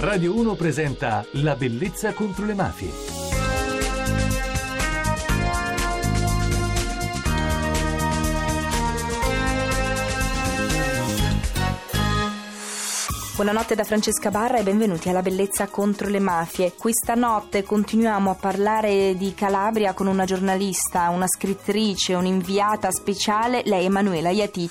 Radio 1 presenta La bellezza contro le mafie. Buonanotte da Francesca Barra e benvenuti alla Bellezza contro le mafie. Questa notte continuiamo a parlare di Calabria con una giornalista, una scrittrice, un'inviata speciale, lei Emanuela Iati.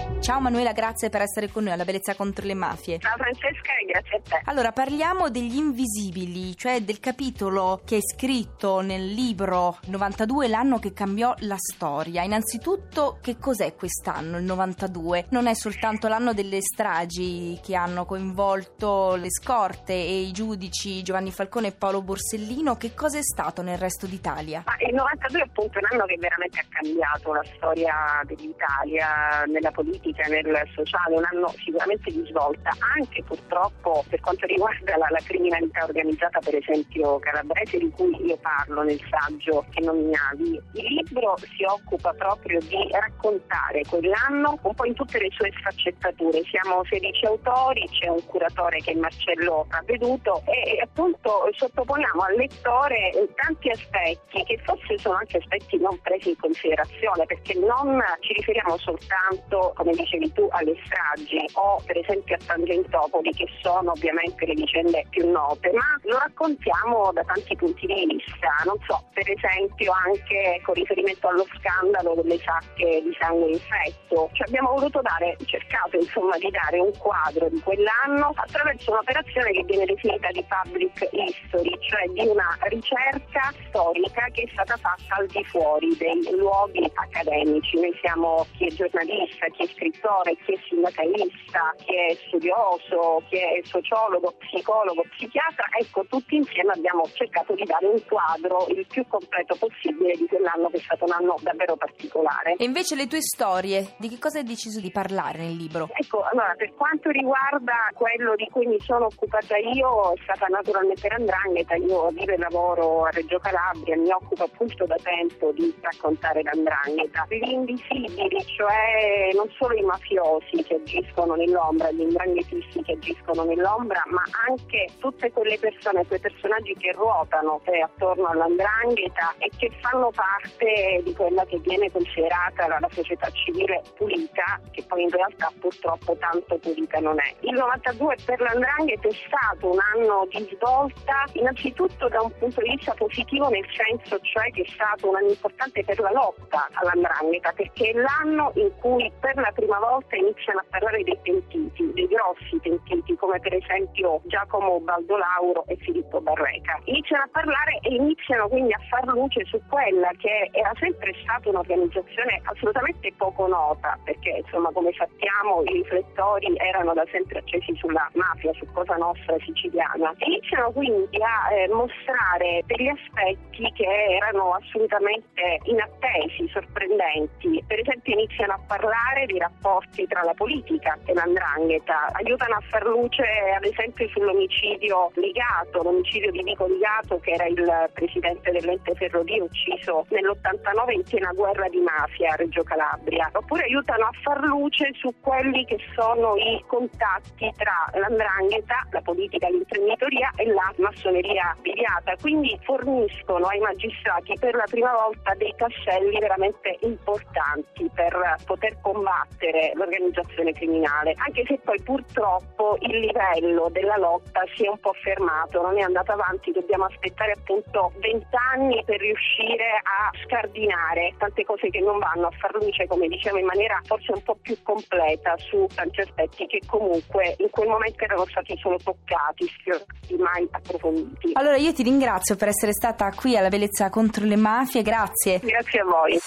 Ciao Manuela, grazie per essere con noi alla Bellezza contro le mafie. Ciao Francesca e grazie a te. Allora, parliamo degli invisibili, cioè del capitolo che è scritto nel libro 92, l'anno che cambiò la storia. Innanzitutto, che cos'è quest'anno, il 92? Non è soltanto l'anno delle stragi che hanno coinvolto le scorte e i giudici Giovanni Falcone e Paolo Borsellino. Che cosa è stato nel resto d'Italia? Ma il 92 è appunto un anno che veramente ha cambiato la storia dell'Italia nella politica politica, nel sociale, un anno sicuramente di svolta, anche purtroppo per quanto riguarda la, la criminalità organizzata, per esempio calabrese, di cui io parlo nel saggio che nominavi. Il libro si occupa proprio di raccontare quell'anno un po' in tutte le sue sfaccettature. Siamo 16 autori, c'è un curatore che è Marcello Provveduto e appunto sottoponiamo al lettore tanti aspetti che forse sono anche aspetti non presi in considerazione perché non ci riferiamo soltanto, come dicevi tu, alle stragi o per esempio a Tangentopoli, che sono ovviamente le vicende più note, ma lo raccontiamo da tanti punti di vista. Non so, per esempio anche con riferimento allo scandalo delle sacche di sangue infetto. Cioè abbiamo voluto dare, cercato insomma di dare un quadro di quell'anno attraverso un'operazione che viene definita di public history, cioè di una ricerca storica che è stata fatta al di fuori dei luoghi accademici. Noi siamo chi è giornalista, chi è scrittore, chi è sindacalista, chi è studioso, chi è sociologo, psicologo, psichiatra, ecco tutti insieme abbiamo cercato di dare un quadro il più completo possibile di quell'anno che è stato un anno davvero particolare. E invece le tue storie, di che cosa hai deciso di parlare nel libro? Ecco, allora per quanto riguarda quello di cui mi sono occupata io, è stata naturalmente l'andrangheta, io vivo e lavoro a Reggio Calabria, mi occupo appunto da tempo di raccontare l'andrangheta. Gli invisibili, cioè non solo i mafiosi che agiscono nell'ombra, gli indranghetisti che agiscono nell'ombra, ma anche tutte quelle persone, quei personaggi che ruotano eh, attorno all'andrangheta e che fanno parte di quella che viene considerata la, la società civile pulita, che poi in realtà purtroppo tanto pulita non è. Il 92 per l'andrangheta è stato un anno di svolta, innanzitutto da un punto di vista positivo, nel senso cioè che è stato un anno importante per la lotta all'andrangheta, perché è l'anno in cui per la prima volta iniziano a parlare dei pentiti, dei grossi pentiti, come per esempio Giacomo Baldolauro e Filippo Barreca. Iniziano a parlare e iniziano quindi a far luce su quella che era sempre stata un'organizzazione assolutamente poco nota, perché insomma come sappiamo i riflettori erano da sempre accesi sulla mafia, su Cosa Nostra siciliana. Iniziano quindi a eh, mostrare degli aspetti che erano assolutamente inattesi, sorprendenti. Per esempio iniziano a parlare di rapporti tra la politica e l'andrangheta, aiutano a far luce ad esempio sull'omicidio Ligato, l'omicidio di Nico Ligato che era il presidente dell'ente ferrovie ucciso nell'89 in piena guerra di mafia a Reggio Calabria, oppure aiutano a far luce su quelli che sono i contatti tra l'andrangheta, la politica, l'imprenditoria e la massoneria deviata, quindi forniscono ai magistrati per la prima volta dei tasselli veramente importanti per poter combattere combattere l'organizzazione criminale, anche se poi purtroppo il livello della lotta si è un po' fermato, non è andato avanti, dobbiamo aspettare appunto vent'anni per riuscire a scardinare tante cose che non vanno, a far luce, come dicevo, in maniera forse un po' più completa su tanti aspetti che comunque in quel momento erano stati solo toccati, sfiorati, mai approfonditi. Allora io ti ringrazio per essere stata qui alla Bellezza contro le mafie, grazie. Grazie a voi.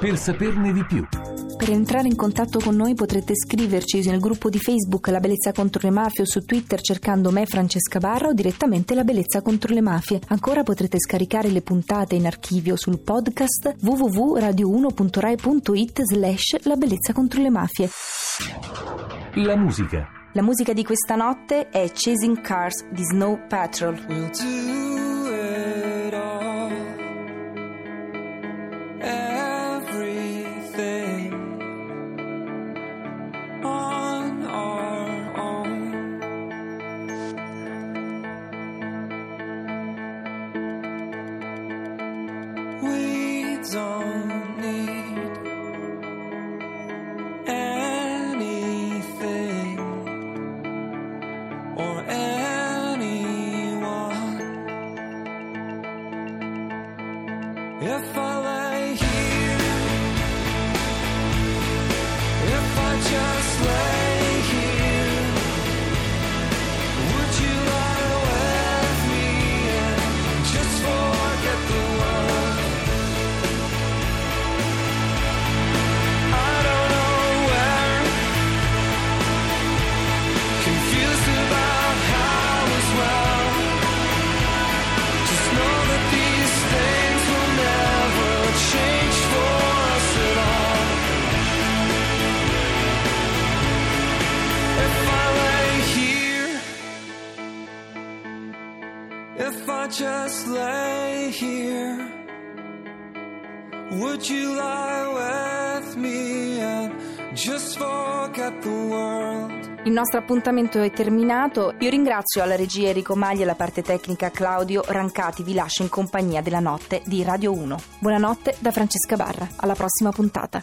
Per saperne di più per entrare in contatto con noi potrete scriverci nel gruppo di Facebook La Bellezza contro le Mafie o su Twitter cercando me Francesca Barra o direttamente La Bellezza contro le Mafie. Ancora potrete scaricare le puntate in archivio sul podcast www.radio1.rai.it slash La Bellezza contro le Mafie. La musica. La musica di questa notte è Chasing Cars di Snow Patrol. Don't need anything or anyone. If I lay here, if I just just lay here, would you lie with me and just forget the world? Il nostro appuntamento è terminato. Io ringrazio alla regia Enrico Maglia e alla parte tecnica Claudio Rancati. Vi lascio in compagnia della notte di Radio 1. Buonanotte da Francesca Barra. Alla prossima puntata.